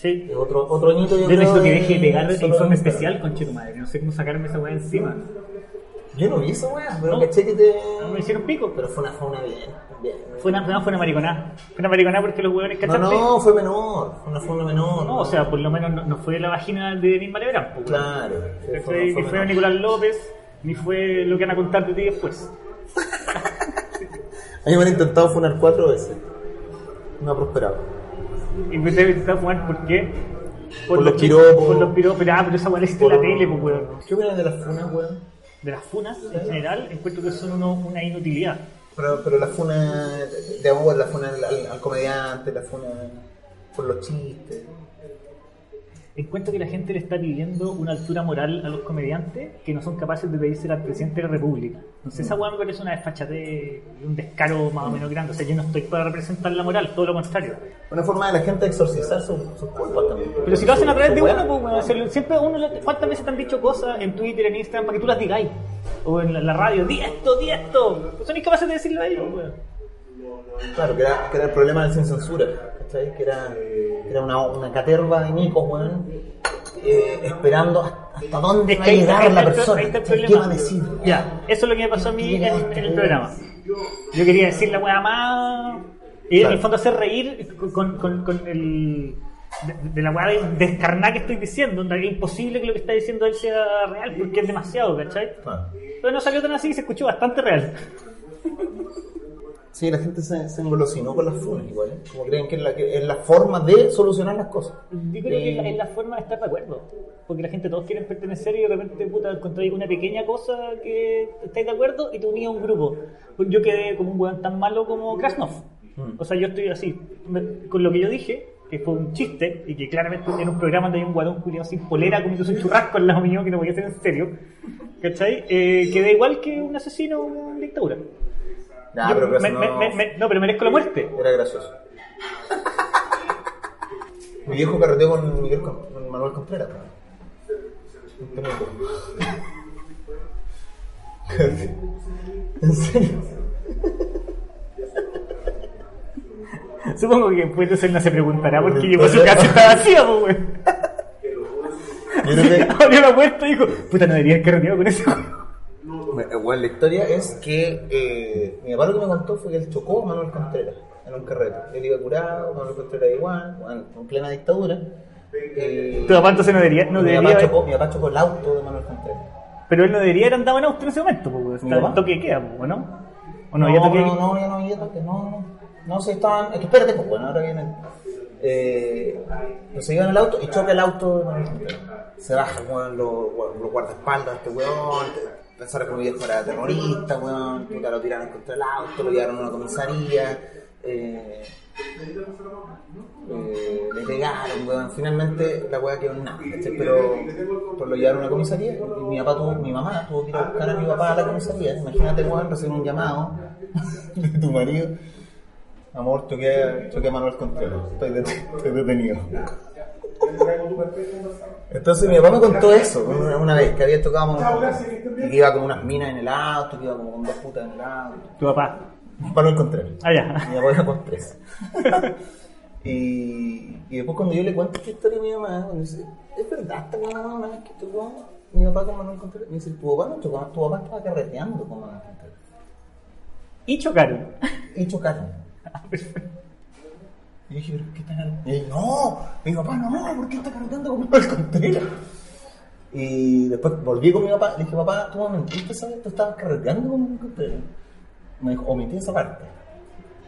Sí. Es Otro, otro añito yo Yo necesito que de- deje de pegar solo informe especial con Cheto Madre. No sé cómo sacarme esa weá encima. Yo no vi esa wea, pero No. caché que te. No me hicieron pico. Pero fue una, fue una bien. bien. Fue una, no, fue una mariconada. Fue una mariconada porque los huevones No, cachaste. no, fue menor. Fue una forma menor. No, o sea, por lo menos no, no fue la vagina de Denis Malebrán. pues. Claro. fue- fue, fue ni fue. Nicolás López, ni fue lo que van a contar de ti después. A mí me han intentado funar cuatro veces. No ha prosperado. He intentado fumar, ¿por qué? Por los chi- piropos. Por los piropos, ah, pero esa weá hiciste en la tele, pues weón. ¿Qué opinas de las funas, weón? De las funas, en general, encuentro que son uno- una inutilidad. Pero, pero la funa de amor, la funa al, al- al comediante, la funa por los chistes. Encuentro que la gente le está pidiendo una altura moral a los comediantes que no son capaces de pedirse al presidente de la República. Entonces esa weá me parece una desfachatez y un descaro más o menos grande. O sea, yo no estoy para representar la moral, todo lo contrario. Una forma de la gente exorcizar sus, sus culpas también. Pero si lo hacen a través de Su uno, pues, si- siempre uno, ¿cuántas veces te han dicho cosas en Twitter, en Instagram, para que tú las digáis? O en la, la radio, di esto, di esto. Pues son incapaces de decirlo a ellos, weón. Claro, que era, que era el problema del sin censura, ¿cachai? Que era, que era una, una caterva de micos, weón, eh, esperando hasta, dónde va a llegar la el- persona. ¿qué va a decir? Ya, eso es lo que me pasó a mí en, en el programa. Yo quería decir la weá más. Y en el fondo hacer reír con, con, con el. De, de la weá de descarnar que estoy diciendo. onda, Es imposible que lo que está diciendo él sea real porque es demasiado, ¿cachai? Claro. Pero no salió tan así y se escuchó bastante real. Sí, la gente se, se engolosinó con las funas igual, ¿eh? como creen que es, la, que es la forma de solucionar las cosas. Yo creo que Eh, es la forma de estar de acuerdo. Porque la gente todos quieren pertenecer y de repente puta encontráis una pequeña cosa que estáis de acuerdo y te unís a un grupo. Yo quedé como un weón tan malo como Krasnov. Mm. O sea, yo estoy así, me- con lo que yo dije, que fue un chiste, y que claramente en un programa donde hay un guadón culiado sin polera comiéndose un churrasco al lado mío, que no podía ser en serio, ¿cachai? Eh, quedé igual que un asesino en dictadura. Nah, Yo pero me- Krasnov me- me- me- no, pero merezco la muerte. era gracioso. Mi viejo carreteó con, Miguel, Con- Manuel Contreras. ¿En serio? Supongo que después de no se preguntará por qué llegó a su casa está vacía, pues, weón. Abrió la puerta y dijo, puta, no debería haber carreteado con ese. Bueno, bueno, la historia es que eh, mi papá lo que me contó fue que él chocó a Manuel Contreras en un carrete. Él iba curado, Manuel Contreras igual, bueno, en plena dictadura. Eh, Tu papá entonces no debería, no mi, debería papá chocó, mi papá chocó el auto de Manuel Contreras. Pero él no debería haber andado en auto en ese momento. ¿Mi Está el toque queda, ¿o no? ¿O No, no, había toque no, no, ya no había toque, no, no. No, se estaban. Es que espérate, pues bueno, ahora viene. Eh, se en el auto y choca el auto de Manuel Contreras. Se baja, weón, los, los guardaespaldas este weón. Pensaron que mi viejo era terrorista, weón. puta, Lo tiraron contra el auto, lo llevaron a una comisaría. Eh, eh, le pegaron, weón. Finalmente la weá quedó en nada. Pero, pero lo llevaron a una comisaría y mi papá tuvo, mi mamá tuvo que ir a buscar a mi papá a la comisaría. Imagínate, weón, recibir un llamado de tu marido. Amor, choqué, choqué a Manuel Contreras. Estoy, estoy detenido. Entonces mi papá me contó eso una, una vez, que había tocado. Y que iba con unas minas en el auto, que iba como con dos putas en el auto. Tu papá. Manuel Contreras. Ah, ya. Mi papá iba con tres. y, y después cuando yo le cuento esta historia a mi mamá, me dice, ¿es verdad esta mamá? que tocó mi papá con Manuel Contreras? Me dice, tu papá no chocó, tu papá estaba carreteando con Manuel Contreras. Y chocaron. Y chocaron. Y dije, ¿pero qué está carreteando? Y dije, no, mi papá no, ¿por qué está carreteando con Manuel Contreras? Y después volví con mi papá, le dije, papá, tú me mentiste, ¿sabes? Tú estabas carreteando con mi compañero. Me dijo, omití esa parte.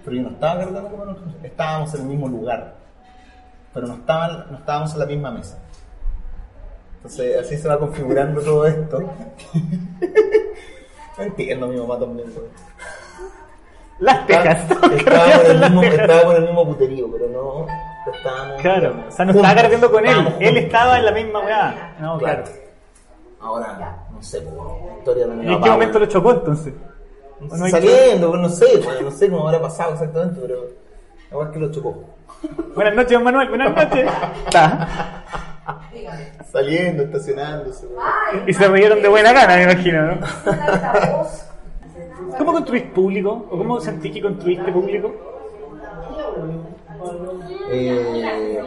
Pero yo no estaba carreteando con nosotros, estábamos en el mismo lugar. Pero no, estábamos en la misma mesa. Entonces así se va configurando todo esto. Entiendo mi mamá también. güey. Las tejas. Estábamos en, el mismo, estábamos en el mismo puterío, pero no estábamos. Claro, o sea, no estaba cargando con él. Él estaba en la misma weá. No, claro. Ahora, no sé, la historia de mi ¿Y en papá, qué momento lo chocó entonces? ¿O no hay Saliendo, pues, no sé, pues, no sé cómo habrá pasado exactamente, pero igual que lo chocó. Buenas noches, don Manuel. Buenas noches. Está. Saliendo, estacionándose. Y se rieron de buena gana, me imagino, ¿no? ¿Cómo construís público? ¿O cómo sentís que construiste público? Eh,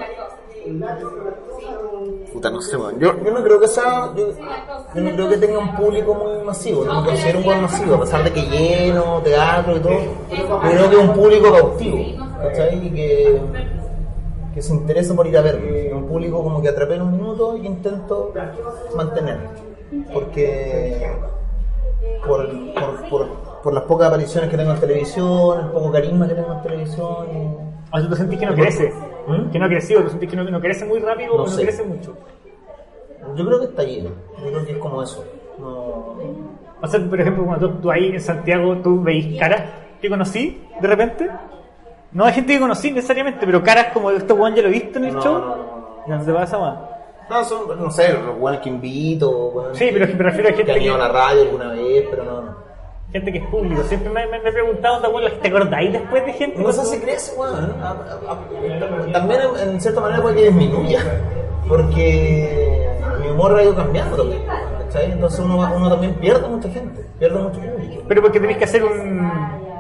puta, no sé. Yo, yo no creo que sea. Yo, no creo que tenga un público muy masivo. No considero un buen masivo, a pesar de que lleno, teatro y todo. Yo creo que es un público cautivo, ¿cachai? Y que, que se interesa por ir a verlo. Un público como que atrapé en un minuto y intento mantener. Porque. Por, por, por, por las pocas apariciones que tengo en televisión, el poco carisma que tengo en televisión. y- ¿O sea, tú sentís que no crece? ¿Mm? Que no ha crecido, tú sentís que no, no crece muy rápido o No no sé. crece mucho. Yo creo que está lleno. Yo creo que es como eso. No... O sea, por ejemplo, cuando tú, tú ahí en Santiago, tú veis caras que conocí de repente. No hay gente que conocí necesariamente, pero caras como de este weón ya lo he visto en el No, show. no, no, no. No, te pasa más. No, son, no sé, los buenos que invito. buenos Sí, pero me refiero a gente que han ido a la radio alguna vez, pero no. no. Gente que es público. Siempre me, me, me he preguntado, ¿te acordáis después de gente? No sé si crees, weón. A- a- a- También en, en cierta manera puede que disminuya. Porque mi humor ha ido cambiando también. ¿cachai? Entonces uno, uno también pierde mucha gente, pierde mucho público. Pero porque tenéis que hacer un,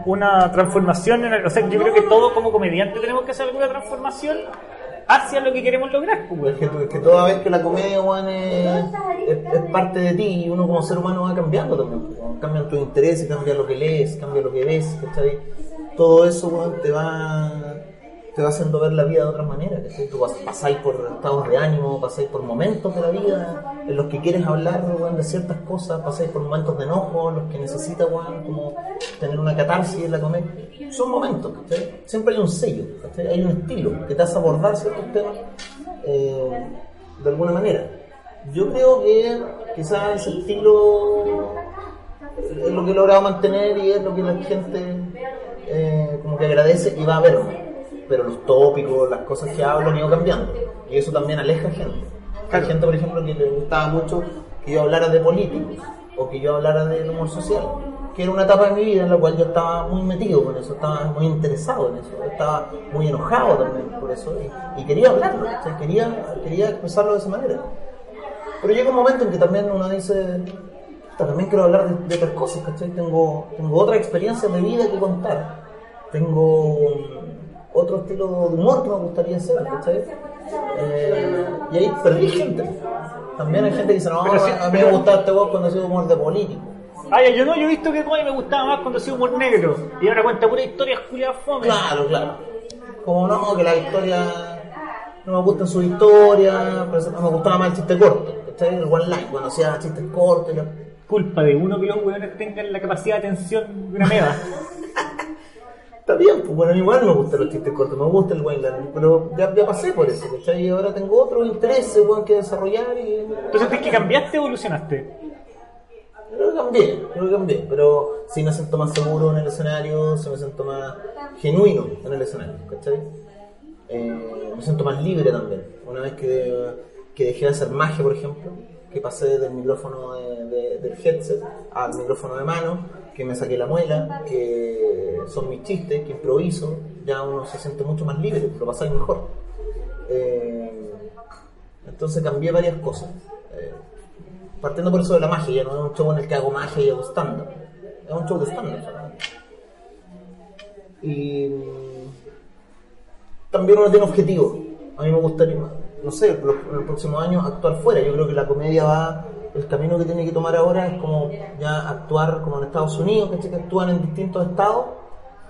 una transformación. En el- o sea, yo creo que todos como comediante tenemos que hacer alguna transformación hacia lo que queremos lograr. pues, Es que, es que toda vez que la comedia, weón, es, es, es parte de ti y uno como ser humano va cambiando también. pues, weón. Cambian tus intereses, cambia lo que lees, cambia lo que ves, ¿cachai? Todo eso, weón, te va, te va haciendo ver la vida de otra manera, ¿cachai? Tú pas- pasáis por estados de ánimo, pasáis por momentos de la vida en los que quieres hablar, de ciertas cosas, pasáis por momentos de enojo, en los que necesitas, como tener una catarsis en la comedia. Son momentos, ¿cachai? Siempre hay un sello, ¿cachai? Hay un estilo que te hace abordar ciertos temas eh, de alguna manera. Yo creo que quizás ese estilo es lo que he logrado mantener y es lo que la gente eh, como que agradece y va a verme. Pero los tópicos, las cosas que hablo han ido cambiando. Y eso también aleja gente. Hay gente, por ejemplo, que le gustaba mucho que yo hablara de políticos o que yo hablara del humor social. Que era una etapa de mi vida en la cual yo estaba muy metido con eso, estaba muy interesado en eso, estaba muy enojado también por eso y, y quería hablarlo, ¿cachai? quería, quería expresarlo de esa manera. Pero llega un momento en que también uno dice, "Puta, también quiero hablar de, de otras cosas, ¿cachai? Tengo, tengo otras experiencias de vida que contar. Tengo otro estilo de humor que me gustaría hacer, ¿cachai? Eh, y ahí perdí gente. También hay gente que dice, no, Pero sí, a mí pero- me gustaba este vos cuando hacía humor de político. Ay, yo no, yo he visto que a me gustaba más cuando hacía humor negro. Y ahora cuenta pura historia culiadas fome. Claro, claro. Como no, que la historia no me gustan sus historias, pero no me gustaba más el chiste corto, ¿cachai? El one line, cuando hacía chistes cortos y la- Culpa de uno que los hueones tengan la capacidad de atención de una meba. Está bien, pues bueno, a mí igual me gustan los chistes cortos, me gusta el Wayland, pero ya, ya pasé por eso, ¿cachai? Y ahora tengo otros intereses, weón, que desarrollar y... ¿Tú sentís que cambiaste o evolucionaste? Creo que cambié, creo que cambié, pero sí me siento más seguro en el escenario, sí me siento más genuino en el escenario, ¿cachai? Eh, me siento más libre también. Una vez que, que dejé de hacer magia, por ejemplo, que pasé del micrófono de- de- del headset al micrófono de mano, que me saqué la muela, que son mis chistes, que improviso, ya uno se siente mucho más libre, lo pasáis mejor. Eh, entonces cambié varias cosas. Eh, partiendo por eso de la magia, ya no es un show en el que hago magia y hago. Es un show de stand-up. Y mm, también uno tiene objetivos. A mí me gustaría, no sé, en los próximos años actuar fuera. Yo creo que la comedia va, el camino que tiene que tomar ahora es como ya actuar como en Estados Unidos, ¿cachai? que actúan en distintos estados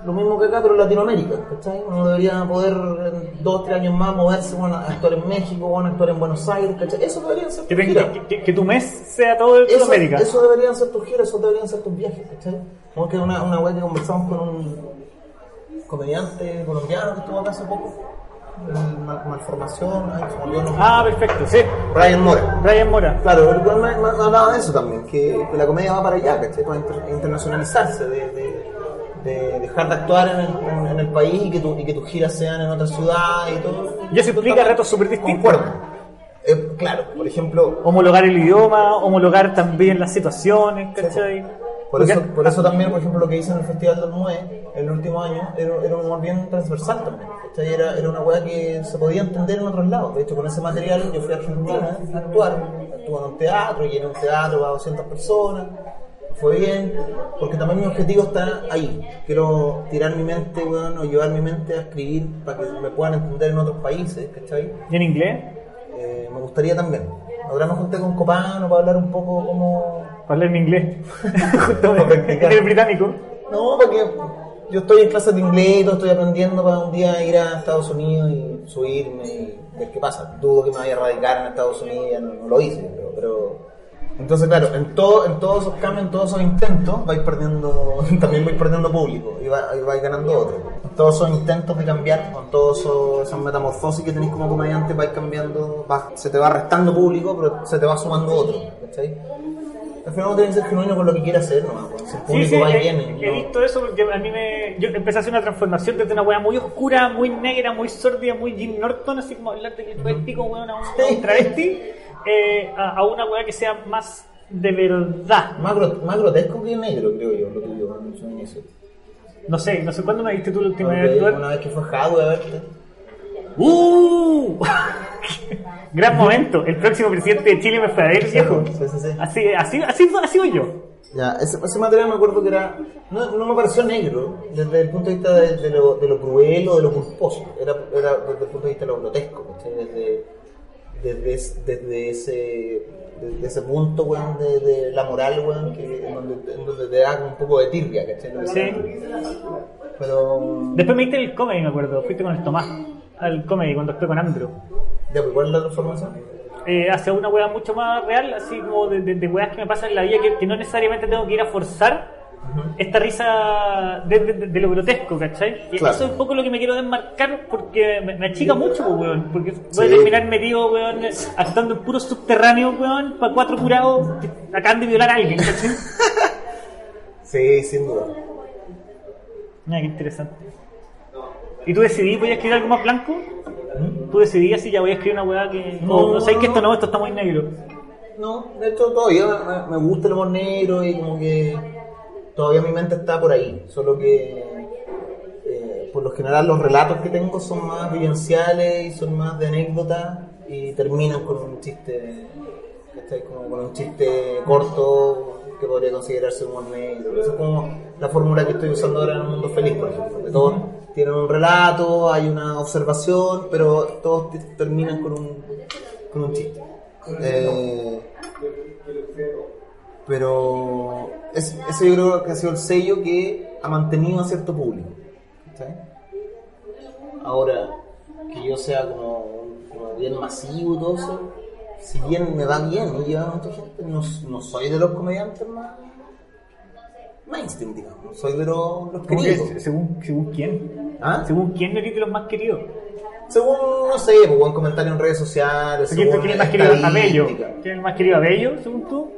lo mismo que acá, pero en Latinoamérica, ¿cachai? Uno debería poder en dos tres años más moverse, bueno, actuar en México, bueno, actuar en Buenos Aires, ¿cachai? Eso deberían ser Que, tu mes sea todo de Eso, eso deberían ser tus giras, eso deberían ser tus viajes, ¿cachai? Como que una, una web que conversamos con un comediante colombiano que estuvo acá hace poco, malformación, ay, se me olvidó el nombre. Ah, perfecto, sí. Ryan Mora. Brian Mora. Claro, el cual me, me hablaba de eso también, que, que la comedia va para allá, ¿cachai? Para inter- internacionalizarse, de, de- de dejar de actuar en el, en- en el país y que, tu- y que tus giras sean en otra ciudad y todo. Y eso implica retos súper distintos. Concuerdo. Eh, claro, por ejemplo, Homologar el idioma, homologar también las situaciones, ¿cachai? Por Porque- eso, por eso también, por ejemplo, lo que hice en el Festival del MUE el último año era, era un humor bien transversal también. Era, era una weá que se podía entender en otros lados. De hecho, con ese material yo fui a Argentina a actuar. Estuve en un teatro, llené un teatro para 200 personas. Fue bien, porque también mi objetivo está ahí. Quiero tirar mi mente, weón, o llevar mi mente a escribir para que me puedan entender en otros países, ¿cachai? ¿Y en inglés? Eh, me gustaría también. Ahora me junté con Copano para hablar un poco cómo Para hablar en inglés. Justo en el británico. No, porque yo estoy en clases de inglés y todo, estoy aprendiendo para un día ir a Estados Unidos y subirme y ver qué pasa. Dudo que me vaya a radicar en Estados Unidos, ya no, no lo hice, pero, pero- Entonces, claro, en, todo, en todos esos cambios, en todos esos intentos, vais perdiendo, también vais perdiendo público y, va- y vais ganando otro. En todos esos intentos de cambiar, con todas esas metamorfosis que tenéis como comediante, vais cambiando, va- se te va restando público, pero se te va sumando otro, ¿cachai? Al final uno tiene que ser genuino con lo que quiere hacer, ¿no? Si el público sí, va y he, viene. he ¿no? visto eso porque a mí me. Yo empecé a hacer una transformación desde una weá muy oscura, muy negra, muy sórdida, muy Jim Norton, así como hablar de que tú eres pico, weón, a un, travesti, eh, a, a una weá que sea más de verdad. Más, gro- más grotesco que negro, creo yo, lo tuyo en su inicio. No sé, no sé cuándo me viste tú la última Porque vez. Una vez que fue Jadwe a verte. ¡Uh! Gran momento. El próximo presidente de Chile me fue a ver, viejo. Sí, sí, sí. Así, así, así, así voy yo. Ya, ese, ese material me acuerdo que era. No, no me pareció negro desde el punto de vista de, de lo, de lo cruel o de lo culposo. Era, era desde el punto de vista de lo grotesco, ¿cachai? Desde, desde, es- desde ese. Desde ese punto, weón, de, de la moral, weón, que, en, donde, en donde te da un poco de tirria, ¿cachai? Sí. Pero. Después me diste el comedy, me acuerdo. Fuiste con el Tomás al comedy cuando estuve con Andrew. Ya, pues, ¿cuál es la transformación? eh, hacia una wea mucho más real, así como de, de, que me pasan en la vida que, que no necesariamente tengo que ir a forzar esta risa de, de- de- de lo grotesco, ¿cachai? Y Claro. eso es un poco lo que me quiero desmarcar porque me, me achica mucho, pues, weón, porque voy a terminar metido, weón, actuando en puro subterráneo, weón, para cuatro curados que acaban de violar a alguien, ¿cachai? Sí, sin duda. Mira, qué interesante. ¿Y tú decidí, voy a escribir algo más blanco? ¿Tú decidías si ya voy a escribir una weá que... No, o no sabes que esto no, esto está muy negro? No, de hecho todavía me, me gusta el humor negro y como que todavía mi mente está por ahí, solo que eh, por lo general los relatos que tengo son más vivenciales y son más de anécdota y terminan con un chiste, ¿cachai? Como con un chiste corto que podría considerarse humor negro. Esa es como la fórmula que estoy usando ahora en el mundo feliz, por ejemplo. Que todos tienen un relato, hay una observación, pero todos te- terminan con un, con un chiste. Eh, pero es- ese yo creo que ha sido el sello que ha mantenido a cierto público. Ahora, que yo sea como, como bien masivo y todo eso, si bien me va bien y lleva mucha gente, no, no soy de los comediantes más mainstream, digamos. Soy de los, los ¿Cómo que, queridos. según, ¿Según quién? ¿Ah? ¿Según quién eres de los más queridos? Según, no sé, pues, buen comentario en redes sociales. ¿Quién, según quién es más querido a Bello? ¿Quién es el más querido a Bello, según tú?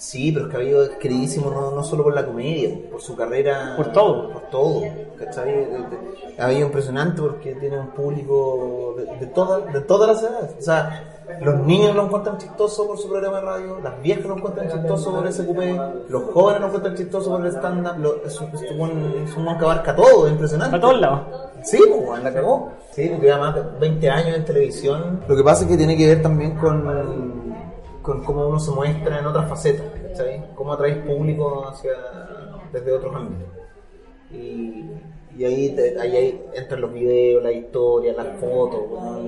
Sí, pero es que Cabello es queridísimo no, no solo por la comedia, por su carrera. Por todo. Por todo, ¿cachai? De- Cabello impresionante porque tiene un público de, de, todas, de todas las edades. O sea, los niños lo encuentran chistoso por su programa de radio, las viejas lo encuentran chistoso por ese cupé, los jóvenes lo encuentran chistoso por el stand-up. lo- Es, un- es un es un que abarca todo, es impresionante. A todos lados. Sí, pues, la cagó. Sí, porque lleva más de 20 años en televisión. Lo que pasa es que tiene que ver también con, con cómo uno se muestra en otras facetas, ¿cachai? Cómo atraes público hacia, desde otros ámbitos. Y, ahí, ahí, ahí entran los videos, la historia, las fotos,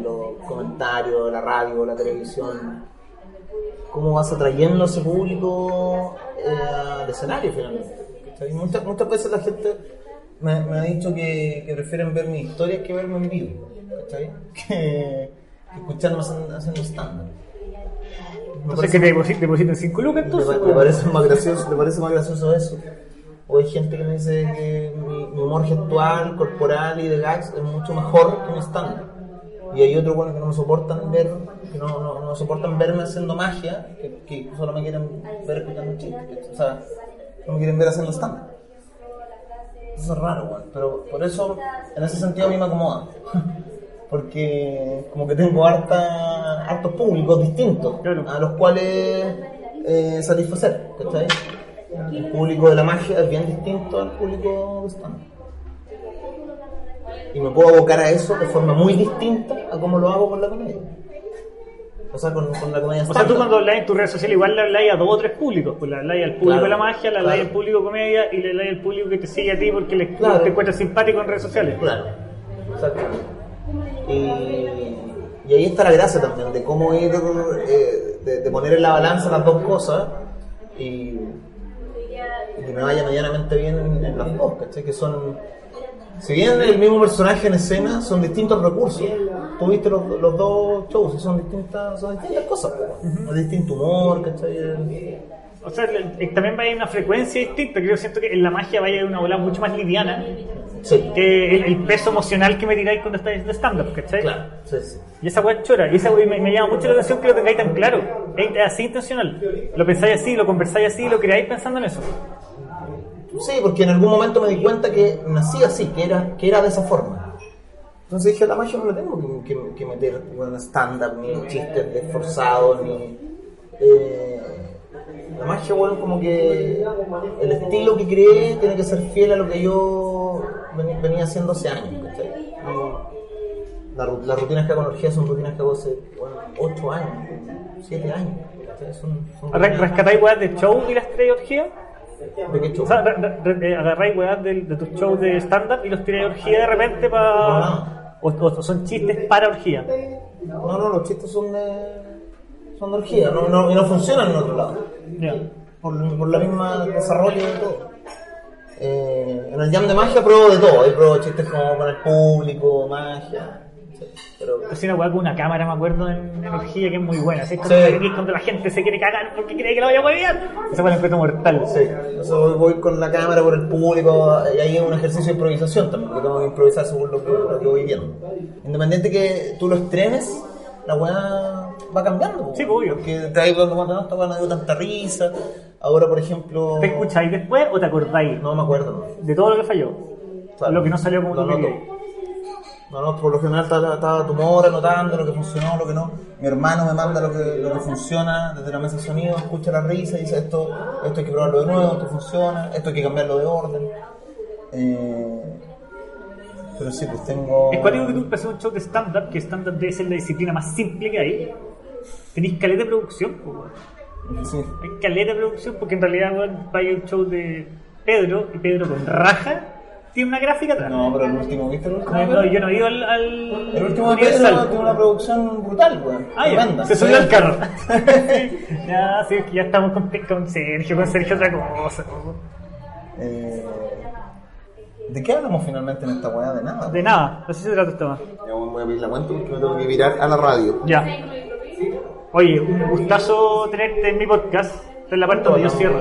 los comentarios, la radio, la televisión. Cómo vas atrayendo a ese público eh, al escenario finalmente. Muchas, muchas veces la gente me, ha dicho que, prefieren ver mis historias que verme en vivo, ¿cachai? Que, que escucharme haciendo stand-up. Entonces que te deposit- depositen 5 lucas entonces. me weón. parece más gracioso, me parece más gracioso eso. O hay gente que me dice que mi, mi humor gestual, corporal y de gags es mucho mejor que mi stand Y hay otros buenos que no me soportan ver, que no, no, no soportan verme haciendo magia, que, que solo me quieren ver escuchando chistes. O sea, no me quieren ver haciendo stand Eso es raro, weón. Pero por eso, en ese sentido, a mí me acomoda. Porque como que tengo harta, hartos públicos distintos Claro. a los cuales eh, satisfacer. ¿cachai? El público de la magia es bien distinto al público de stand Y me puedo abocar a eso de forma muy distinta a como lo hago con la comedia. O sea, con, con la comedia O sea, tú cuando hablas en tus redes sociales igual le hablas a dos o tres públicos. Pues le hablas al público Claro, de la magia, le hablas claro. al público de comedia y le hablas al público que te sigue a ti porque Claro. te encuentras simpático en redes sociales. Claro, exacto. Y, y ahí está la gracia también, de cómo ir, eh, de, de poner en la balanza las dos cosas y, y que me vaya medianamente bien en, en las dos, ¿cachai? Que son, si bien el mismo personaje en escena, son distintos recursos. Tú viste los, los dos shows y son distintas, son distintas cosas, es distinto humor, ¿cachai? O sea, eh, también va a ir una frecuencia distinta. Yo siento que en la magia vaya a ir una bola mucho más liviana Sí, que el, el peso emocional que me tiráis cuando estáis de stand-up, ¿cachai? claro, sí, sí. Y esa weá chora. Y esa weá me, me llama mucho la atención que lo tengáis tan claro. Es así intencional. Lo pensáis así, lo conversáis así, lo creáis pensando en eso. Sí, porque en algún momento me di cuenta que nací así, que era, que era de esa forma. Entonces dije, la magia no le tengo que, que- que meter bueno, stand-up, ni chistes desforzados, ni... eh, la magia, bueno, como que el estilo que creé tiene que ser fiel a lo que yo venía haciendo hace años, ¿cachai? La las rutinas que hago en orgía son rutinas que hago hace 8 años, 7 años. ¿cachai? Son, ¿Rescatáis weas de show y las traéis a orgía? ¿De qué show? O sea, re- agarráis weas de, de tus shows de stand-up y los tiráis orgía de repente para. O, o son chistes para orgía. No, no, los chistes son de. son de orgía, no, no, y no funcionan en otro lado. Por, por la misma desarrollo de todo. Eh, en el jam de magia pruebo de todo, ahí pruebo chistes como con el público, magia. sí, Pero Hacía una weá con una cámara, me acuerdo, en, en orgía que es muy buena. Así es cuando, Sí. la- cuando la gente se quiere cagar porque cree que lo vaya a huevear. Esa weá la encuentro mortal. sí, eso voy, voy con la cámara por el público y ahí es un ejercicio de improvisación también, porque tengo que improvisar según lo que, lo que voy viendo. Independiente que tú lo estrenes, la weá va cambiando. Sí, obvio. Porque te dando cuenta, no, esta no dio tanta risa. Ahora, por ejemplo. ¿Te escucháis después o te acordáis No me acuerdo. de todo lo que falló? Claro. Lo que no salió como Lo tú querías. No, no, por lo general está tu mora anotando lo que funcionó, lo que no. Mi hermano me manda lo que, lo que funciona desde la mesa de sonido, escucha la risa y dice esto, esto hay que probarlo de nuevo, esto funciona, esto hay que cambiarlo de orden. Eh, pero sí, pues tengo... Es cuático que tú haces un show de stand-up, que stand-up debe ser la disciplina más simple que hay. Tenéis caleta de producción, weón. Sí. Hay caleta de producción, porque en realidad, weón, vaya un show de Pedro, y Pedro con raja, tiene una gráfica atrás. No, pero el último, ¿viste el último? No, no, yo no he ido al, al El último de Universal. Pedro tiene una producción brutal, weón. Ah, ya, se subió al carro. ya, sí, es que ya estamos con, con Sergio, con Sergio otra cosa. Eh, ¿De qué hablamos finalmente en esta weá? De nada. De nada, así se trata este tema. Ya voy a pedir la cuenta porque me tengo que virar a la radio. Ya. Oye, un gustazo tenerte en mi podcast. Esta es la parte donde yo cierro.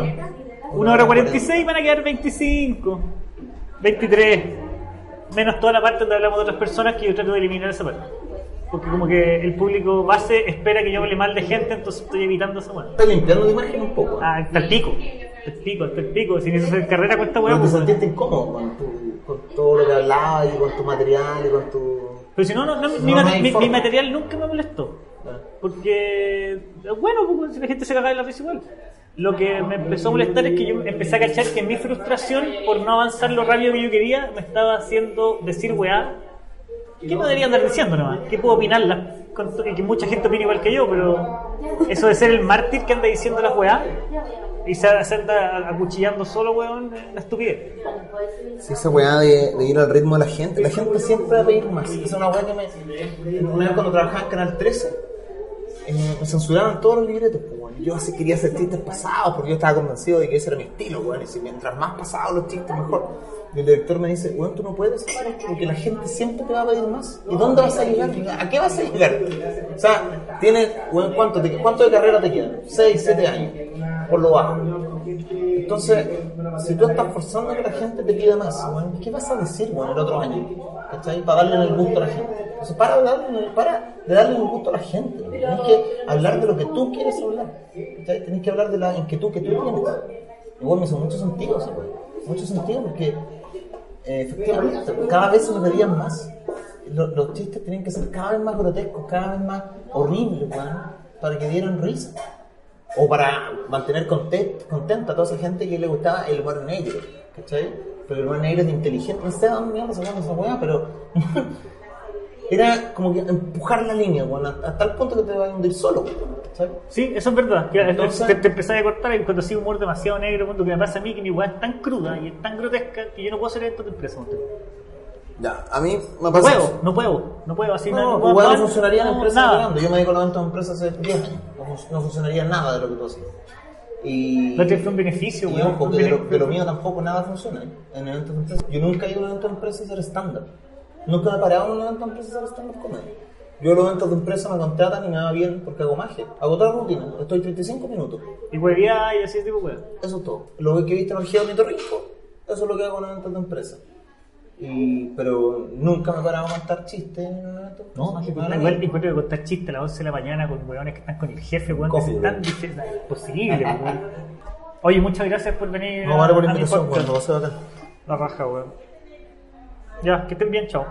1 hora 46 van a quedar 25. 23. Menos toda la parte donde hablamos de otras personas que yo trato de eliminar esa parte. Porque como que el público base espera que yo hable mal de gente, entonces estoy evitando esa parte. Estoy limpiando la imagen un poco. Ah, está el pico. Está el pico, está el pico. Si necesito hacer carrera con esta Pero weá, te pues, sentiste incómodo con, tu, con todo lo que hablabas y con tu material y con tu... Pero si no, no, no, No, no mi- mi material nunca me molestó. Porque, bueno, pues, la gente se caga de la risa igual. Lo que me empezó a molestar es que yo empecé a cachar que mi frustración por no avanzar lo rápido que yo quería me estaba haciendo decir weá. ¿Qué me debería andar diciendo nomás? ¿Qué puedo opinarla? Con to- y que mucha gente opina igual que yo, pero eso de ser el mártir que anda diciendo las weá y se, se anda acuchillando solo, weón, una estupidez. Sí, esa weá de, de ir al ritmo de la gente. La gente siempre va a pedir más. Esa es una weá que me... Una vez cuando trabajaba en Canal 13, eh, me censuraban todos los libretos. pues. Yo así quería hacer chistes pasados porque yo estaba convencido de que ese era mi estilo, weón. Y si mientras más pasados los chistes, mejor. Y el director me dice, bueno, tú no puedes hacer esto porque la gente siempre te va a pedir más. ¿Y dónde vas a llegar? ¿A qué vas a llegar? O sea, tienes, bueno, ¿cuánto, te- ¿cuánto de carrera te quedan? 6, 7 años, por lo bajo. Entonces, si tú estás forzando a que la gente te pida más, ¿qué vas a decir bueno, el otro año? ¿Cachai? Para darle el gusto a la gente. Para de darle, para de darle el gusto a la gente. Tienes que hablar de lo que tú quieres hablar. Tienes que hablar de la inquietud que tú tienes. Igual me hizo mucho sentido, ¿sí? mucho sentido porque eh, efectivamente cada vez se me pedían más. Lo- Los, chistes tenían que ser cada vez más grotescos, cada vez más horribles, para que dieran risa. O para mantener content- contenta a toda esa gente que le gustaba el humor negro, ¿cachai? Pero el humor negro es inteligente, no sé a dónde mierda sacamos esa weá, pero era como que empujar la línea, weón, a, a tal punto que te va a hundir solo, ¿cachai? Sí, eso es verdad. Que Entonces- te, te empezás a cortar y cuando así humor demasiado negro, cuando que me pasa a mí que mi weá es tan cruda y es tan grotesca que yo no puedo hacer esto de empresa. Ya, a mí me No pasa puedo, no puedo, no puedo así No, no, igual no funcionaría en no, nada. grandes. Yo me dedico a de empresas hace 10 años. No, fun- no funcionaría nada de lo que tú haces. Y, No te fue un beneficio, y ojo, que de lo, beneficio. de lo mío tampoco nada funciona en eventos de empresas. Yo nunca he ido a un evento de empresa a hacer stand-up. Nunca me he parado en un evento de empresa a hacer stand-up comedy. Yo a los eventos de empresa me contratan y me va bien porque hago magia. Hago toda la rutina. Estoy 35 minutos. Y huevía y así tipo weá. Eso es todo. Lo que viste en el Geo Rico, eso es lo que hago en eventos de empresa. Y, pero nunca me he parado a contar chistes en un de No, igual encuentro que contar chistes a las 11 de la mañana con weones que están con el jefe, weón, que Coffee, se están weón. diciendo, es imposible, weón. Oye, muchas gracias por venir No, vale por la invitación, podcast. cuando va a ser bacán. La raja, weón. Ya, que estén bien, chao.